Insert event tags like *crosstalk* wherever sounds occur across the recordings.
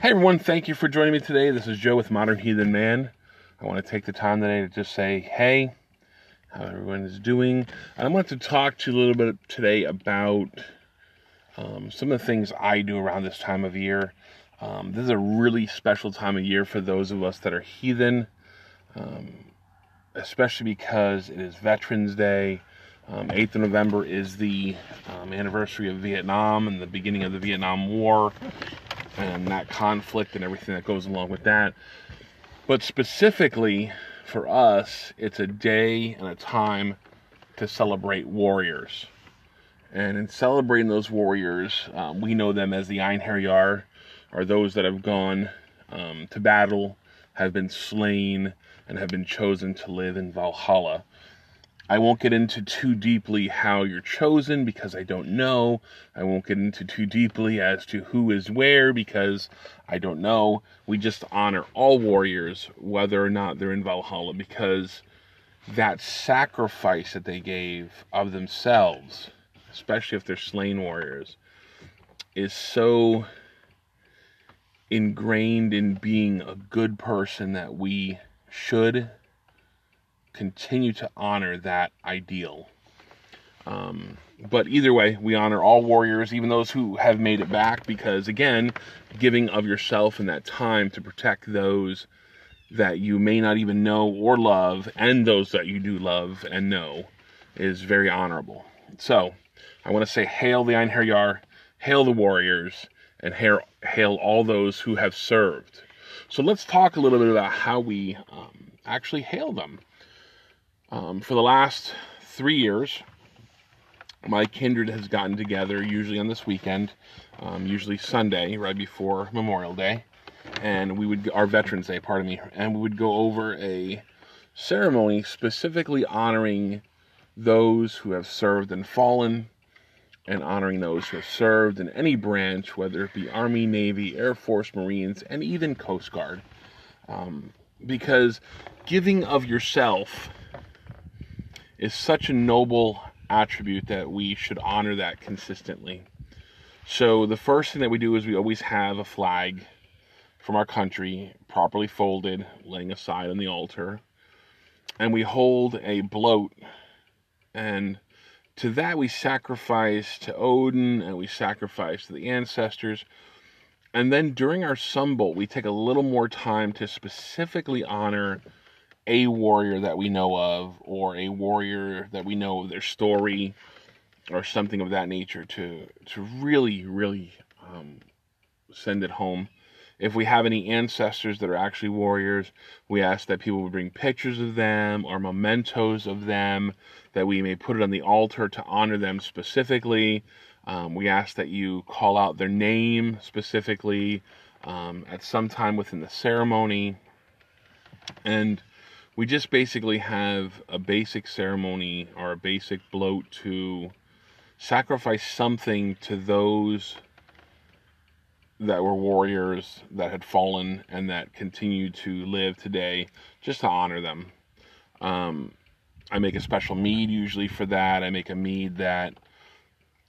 Hey everyone, thank you for joining me today. This is Joe with Modern Heathen Man. I want to take the time today to just say, hey, how everyone is doing. And I want to talk to you a little bit today about um, some of the things I do around this time of year. Um, this is a really special time of year for those of us that are heathen, um, especially because it is Veterans Day. Um, 8th of November is the um, anniversary of Vietnam and the beginning of the Vietnam War and that conflict and everything that goes along with that. But specifically for us, it's a day and a time to celebrate warriors. And in celebrating those warriors, um, we know them as the Einherjar, are those that have gone um, to battle, have been slain, and have been chosen to live in Valhalla. I won't get into too deeply how you're chosen because I don't know. I won't get into too deeply as to who is where because I don't know. We just honor all warriors, whether or not they're in Valhalla, because that sacrifice that they gave of themselves, especially if they're slain warriors, is so ingrained in being a good person that we should continue to honor that ideal. Um, but either way, we honor all warriors, even those who have made it back, because again, giving of yourself in that time to protect those that you may not even know or love, and those that you do love and know, is very honorable. So, I want to say, hail the Einherjar, hail the warriors, and hail, hail all those who have served. So, let's talk a little bit about how we um, actually hail them. Um, for the last three years, my kindred has gotten together, usually on this weekend, um, usually Sunday, right before Memorial Day, and we would, our Veterans Day, pardon me, and we would go over a ceremony specifically honoring those who have served and fallen, and honoring those who have served in any branch, whether it be Army, Navy, Air Force, Marines, and even Coast Guard. Um, because giving of yourself is such a noble attribute that we should honor that consistently. So the first thing that we do is we always have a flag from our country properly folded, laying aside on the altar, and we hold a blót and to that we sacrifice to Odin and we sacrifice to the ancestors. And then during our sumbel, we take a little more time to specifically honor a warrior that we know of or a warrior that we know their story or something of that nature to to really really um, send it home. If we have any ancestors that are actually warriors we ask that people would bring pictures of them or mementos of them that we may put it on the altar to honor them specifically. Um, we ask that you call out their name specifically um, at some time within the ceremony. And we just basically have a basic ceremony or a basic blót to sacrifice something to those that were warriors that had fallen and that continue to live today just to honor them. Um, I make a special mead usually for that. I make a mead that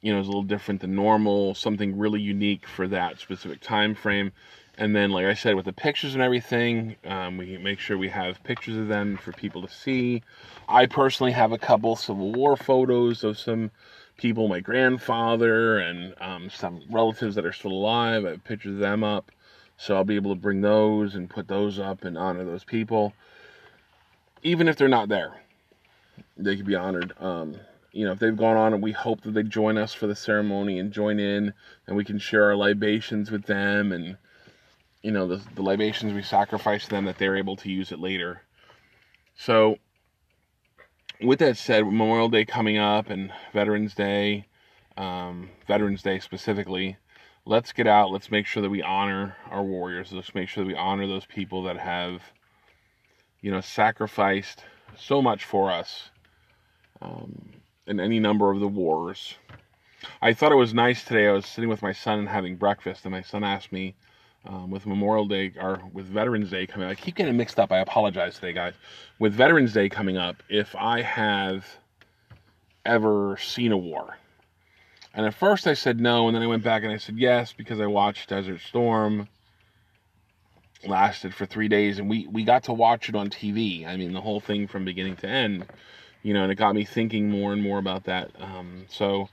you know is a little different than normal, something really unique for that specific time frame. And then, like I said, with the pictures and everything, um, we make sure we have pictures of them for people to see. I personally have a couple Civil War photos of some people, my grandfather and um, some relatives that are still alive. I have pictures of them up. So I'll be able to bring those and put those up and honor those people. Even if they're not there, they could be honored. Um, you know, if they've gone on and we hope that they join us for the ceremony and join in and we can share our libations with them and you know, the, the libations we sacrifice to them that they're able to use it later. So, with that said, Memorial Day coming up and Veterans Day, um, Veterans Day specifically, let's get out. Let's make sure that we honor our warriors. Let's make sure that we honor those people that have, you know, sacrificed so much for us um, in any number of the wars. I thought it was nice today. I was sitting with my son and having breakfast, and my son asked me, um, with Memorial Day or with Veterans Day coming up. I keep getting mixed up. I apologize today, guys. With Veterans Day coming up, if I have ever seen a war. And at first I said no, and then I went back and I said yes because I watched Desert Storm lasted for three days, and we we got to watch it on TV. I mean, the whole thing from beginning to end, you know, and it got me thinking more and more about that. Um, so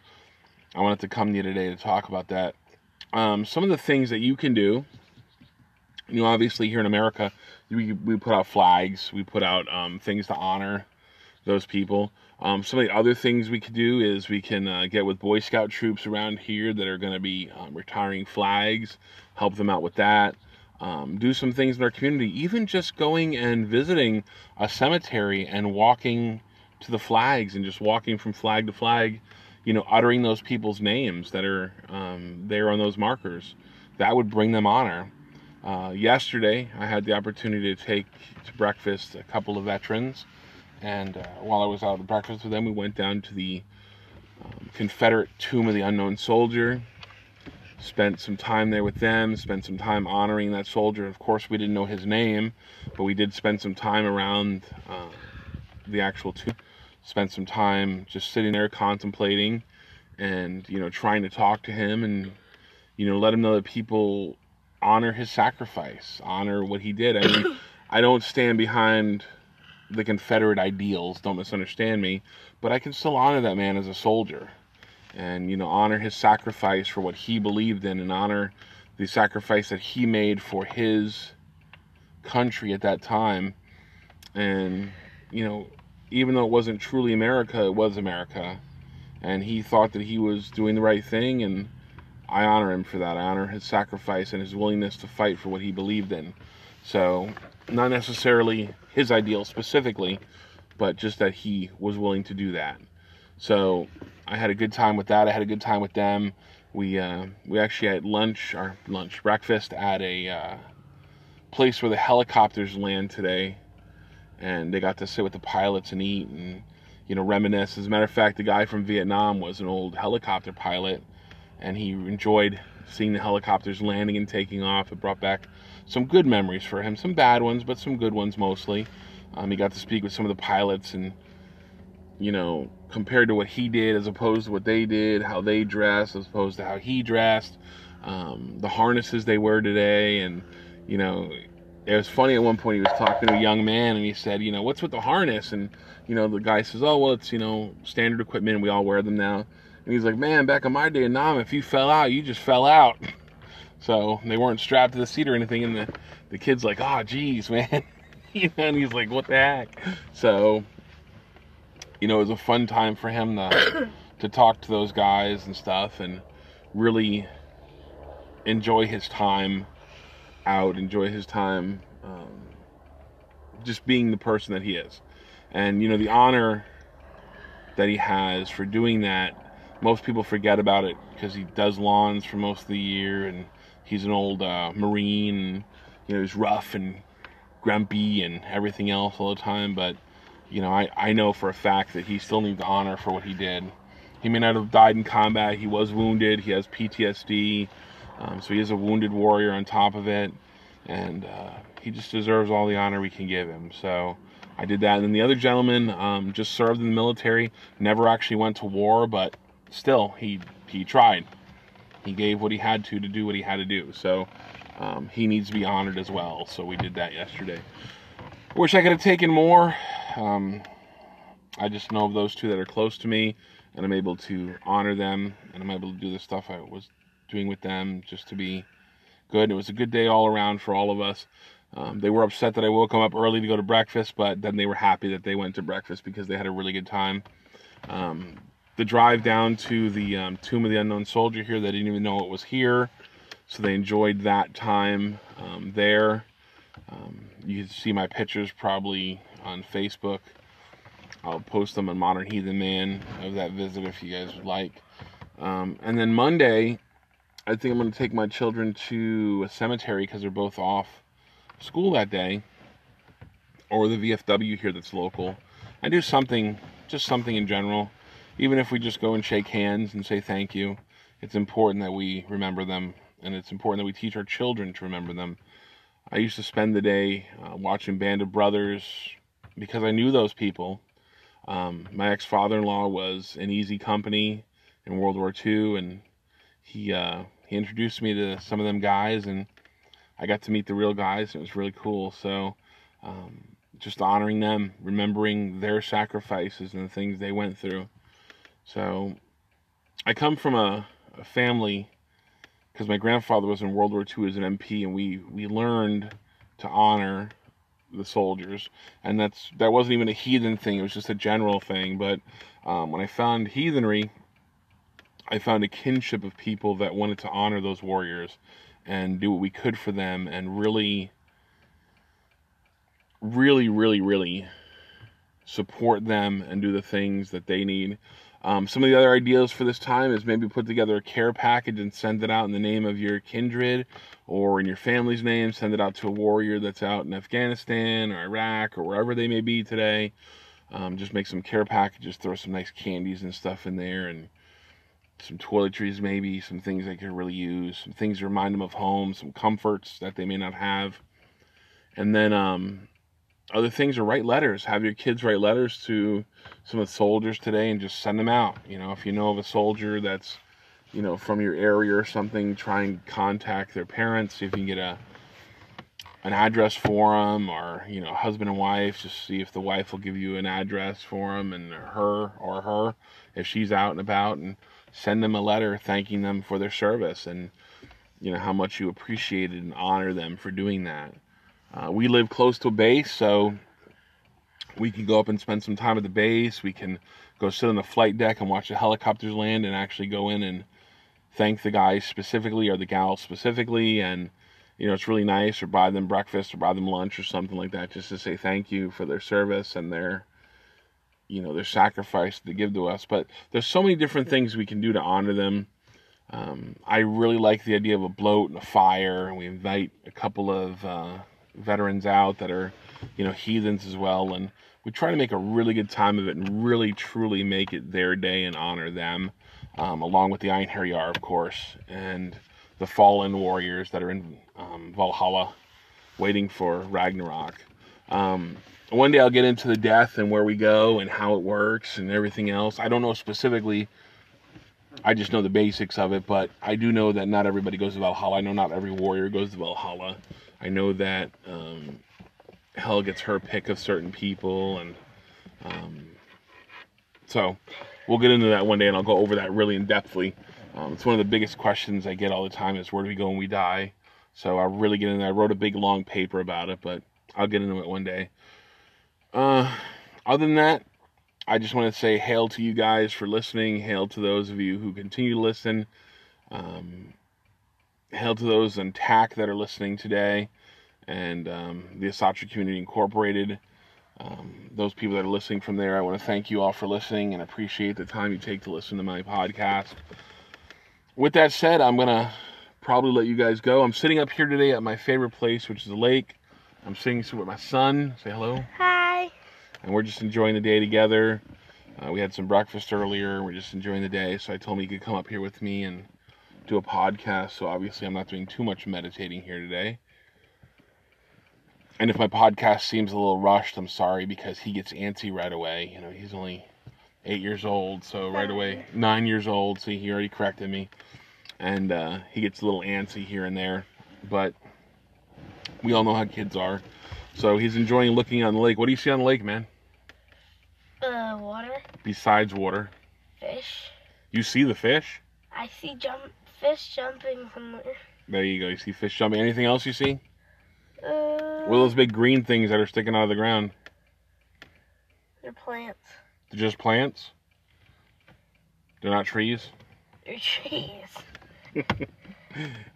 I wanted to come to you today to talk about that. Um, some of the things that you can do. You know, obviously here in America, we we put out flags, we put out um, things to honor those people. Um, some of the other things we could do is we can uh, get with Boy Scout troops around here that are going to be um, retiring flags, help them out with that. Um, do some things in our community, even just going and visiting a cemetery and walking to the flags and just walking from flag to flag, you know, uttering those people's names that are um, there on those markers. That would bring them honor. Uh, yesterday, I had the opportunity to take to breakfast a couple of veterans and uh, while I was out at breakfast with them, we went down to the um, Confederate Tomb of the Unknown Soldier. Spent some time there with them, spent some time honoring that soldier. Of course, we didn't know his name, but we did spend some time around uh, the actual tomb. Spent some time just sitting there contemplating and, you know, trying to talk to him and, you know, let him know that people honor his sacrifice, honor what he did. I mean, *coughs* I don't stand behind the Confederate ideals, don't misunderstand me, but I can still honor that man as a soldier and, you know, honor his sacrifice for what he believed in and honor the sacrifice that he made for his country at that time. And, you know, even though it wasn't truly America, it was America. And he thought that he was doing the right thing, and I honor him for that. I honor his sacrifice and his willingness to fight for what he believed in. So, not necessarily his ideal specifically, but just that he was willing to do that. So I had a good time with that. I had a good time with them. We uh, we actually had lunch, our lunch breakfast at a uh, place where the helicopters land today, and they got to sit with the pilots and eat and you know reminisce. As a matter of fact, the guy from Vietnam was an old helicopter pilot, and he enjoyed seeing the helicopters landing and taking off. It brought back some good memories for him, some bad ones, but some good ones mostly. Um, he got to speak with some of the pilots and, you know, compared to what he did as opposed to what they did, how they dressed as opposed to how he dressed, um, the harnesses they wear today. And, you know, it was funny at one point he was talking to a young man and he said, you know, what's with the harness? And, you know, the guy says, oh, well, it's, you know, standard equipment. We all wear them now. And he's like, man, back in my day Nam, if you fell out, you just fell out. *laughs* So they weren't strapped to the seat or anything. And the, the kid's like, oh, geez, *laughs* man. and he's like, what the heck? So, you know, it was a fun time for him to, *coughs* to talk to those guys and stuff and really enjoy his time out, enjoy his time um, just being the person that he is. And, you know, the honor that he has for doing that most people forget about it because he does lawns for most of the year and he's an old uh, marine and you know he's rough and grumpy and everything else all the time. But you know I, I know for a fact that he still needs the honor for what he did. He may not have died in combat. He was wounded. He has ptsd um, so he is a wounded warrior on top of it and uh, he just deserves all the honor we can give him so i did that and then the other gentleman um, just served in the military never actually went to war but still, he he tried. He gave what he had to to do what he had to do. So um, he needs to be honored as well. So we did that yesterday. I wish I could have taken more. Um, I just know of those two that are close to me, and I'm able to honor them, and I'm able to do the stuff I was doing with them just to be good. It was a good day all around for all of us. Um, they were upset that I woke them up early to go to breakfast, but then they were happy that they went to breakfast because they had a really good time. Um, the drive down to the um, Tomb of the Unknown Soldier here. They didn't even know it was here, so they enjoyed that time um, there. Um, you can see my pictures probably on Facebook. I'll post them on Modern Heathen Man of that visit if you guys would like. Um, and then Monday, I think I'm going to take my children to a cemetery because they're both off school that day, or the VFW here that's local. I do something, just something in general even if we just go and shake hands and say thank you, it's important that we remember them and it's important that we teach our children to remember them. I used to spend the day uh, watching Band of Brothers because I knew those people. Um, my ex father in law was in Easy Company in World War II, and he uh, he introduced me to some of them guys, and I got to meet the real guys. It was really cool. So, um, just honoring them, remembering their sacrifices and the things they went through. So, I come from a, a family because my grandfather was in World War II as an MP, and we we learned to honor the soldiers, and that's that wasn't even a heathen thing; it was just a general thing. But um, when I found heathenry, I found a kinship of people that wanted to honor those warriors and do what we could for them, and really, really, really, really support them and do the things that they need. Um, some of the other ideas for this time is maybe put together a care package and send it out in the name of your kindred or in your family's name. Send it out to a warrior that's out in Afghanistan or Iraq or wherever they may be today. Um, just make some care packages, throw some nice candies and stuff in there, and some toiletries, maybe some things they could really use, some things to remind them of home, some comforts that they may not have. And then um, other things are write letters. Have your kids write letters to some of the soldiers today and just send them out. You know, if you know of a soldier that's, you know, from your area or something, try and contact their parents. See if you can get a an address for them, or you know, husband and wife. Just see if the wife will give you an address for them, and her or her if she's out and about, and send them a letter thanking them for their service and you know how much you appreciated and honor them for doing that. Uh, we live close to a base, so we can go up and spend some time at the base. We can go sit on the flight deck and watch the helicopters land and actually go in and thank the guys specifically or the gals specifically. And, you know, it's really nice or buy them breakfast or buy them lunch or something like that just to say thank you for their service and their, you know, their sacrifice they give to us. But there's so many different things we can do to honor them. Um, I really like the idea of a blót and a fire, and we invite a couple of uh, veterans out that are, you know, heathens as well. And we try to make a really good time of it and really truly make it their day and honor them, um, along with the Einherjar, of course, and the fallen warriors that are in um, Valhalla waiting for Ragnarok. One day I'll get into the death and where we go and how it works and everything else. I don't know specifically. I just know the basics of it, but I do know that not everybody goes to Valhalla. I know not every warrior goes to Valhalla. I know that um, Hel gets her pick of certain people, and um, so we'll get into that one day, and I'll go over that really in depthly. Um, it's one of the biggest questions I get all the time: is where do we go when we die? So I'll really get into that. I wrote a big long paper about it, but I'll get into it one day. Uh, other than that, I just want to say hail to you guys for listening. Hail to those of you who continue to listen. Um, hail to those on TAC that are listening today and um, the Asatru Community Incorporated. Um, those people that are listening from there, I want to thank you all for listening and appreciate the time you take to listen to my podcast. With that said, I'm going to probably let you guys go. I'm sitting up here today at my favorite place, which is the lake. I'm sitting with my son. Say hello. Hi. And we're just enjoying the day together. Uh, we had some breakfast earlier. We're just enjoying the day. So I told him he could come up here with me and do a podcast. So obviously, I'm not doing too much meditating here today. And if my podcast seems a little rushed, I'm sorry because he gets antsy right away. You know, he's only eight years old, so right away, nine years old. See, he already corrected me. And uh, he gets a little antsy here and there. But we all know how kids are. So he's enjoying looking on the lake. What do you see on the lake, man? Uh, water. Besides water. Fish. You see the fish? I see jump fish jumping from there. There you go. You see fish jumping. Anything else you see? Uh, What are those big green things that are sticking out of the ground? they're plants. They're just plants? They're not trees? They're trees. *laughs*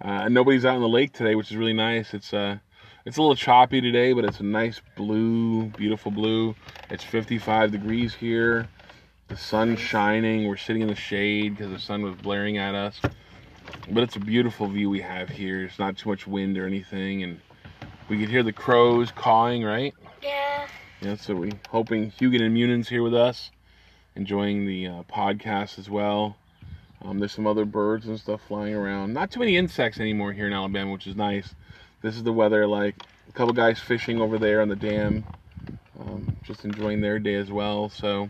Uh, nobody's out in the lake today, which is really nice. It's uh, it's a little choppy today, but it's a nice blue, beautiful blue. It's 55 degrees here. The sun's shining. We're sitting in the shade because the sun was blaring at us. But it's a beautiful view we have here. It's not too much wind or anything, and we can hear the crows cawing, right? Yeah. Yeah, so we're hoping Huginn and Muninn's here with us, enjoying the uh, podcast as well. Um, there's some other birds and stuff flying around. Not too many insects anymore here in Alabama, which is nice. This is the weather. Like a couple guys fishing over there on the dam, um, just enjoying their day as well. So,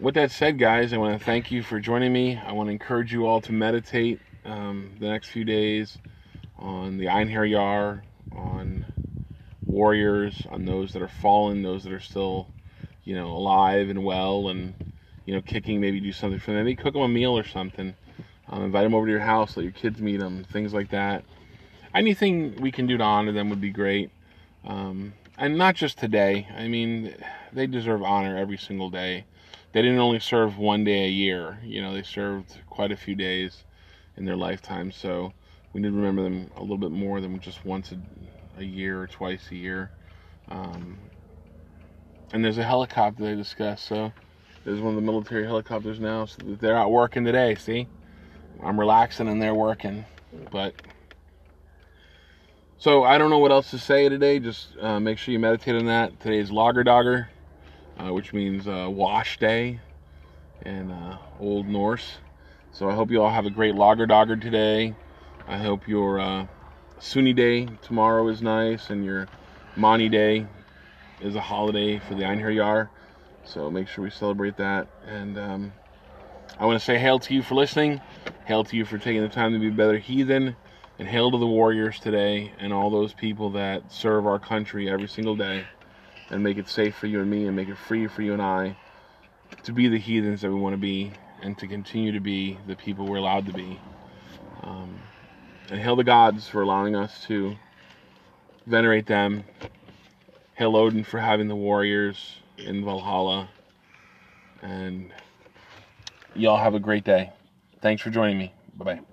with that said, guys, I want to thank you for joining me. I want to encourage you all to meditate um, the next few days. on the Einherjar, on warriors, on those that are fallen, those that are still, you know, alive and well and, you know, kicking, maybe do something for them. Maybe cook them a meal or something. Um, invite them over to your house, let your kids meet them, things like that. Anything we can do to honor them would be great. Um, and not just today. I mean, they deserve honor every single day. They didn't only serve one day a year, you know, they served quite a few days in their lifetime. So we need to remember them a little bit more than just once a, a year or twice a year. Um, and there's a helicopter they discussed. So there's one of the military helicopters now. So they're out working today. See, I'm relaxing and they're working. But so I don't know what else to say today. Just uh, make sure you meditate on that. Today is Laugardagr, uh, which means uh, wash day in uh, Old Norse. So I hope you all have a great Laugardagr today. I hope your uh, Sunni day tomorrow is nice, and your Mani day is a holiday for the Einherjar. So make sure we celebrate that. And um, I want to say hail to you for listening. Hail to you for taking the time to be a better heathen. And hail to the warriors today and all those people that serve our country every single day and make it safe for you and me and make it free for you and I to be the heathens that we want to be and to continue to be the people we're allowed to be. Um, and hail the gods for allowing us to venerate them. Hail Odin for having the warriors in Valhalla. And y'all have a great day. Thanks for joining me. Bye bye.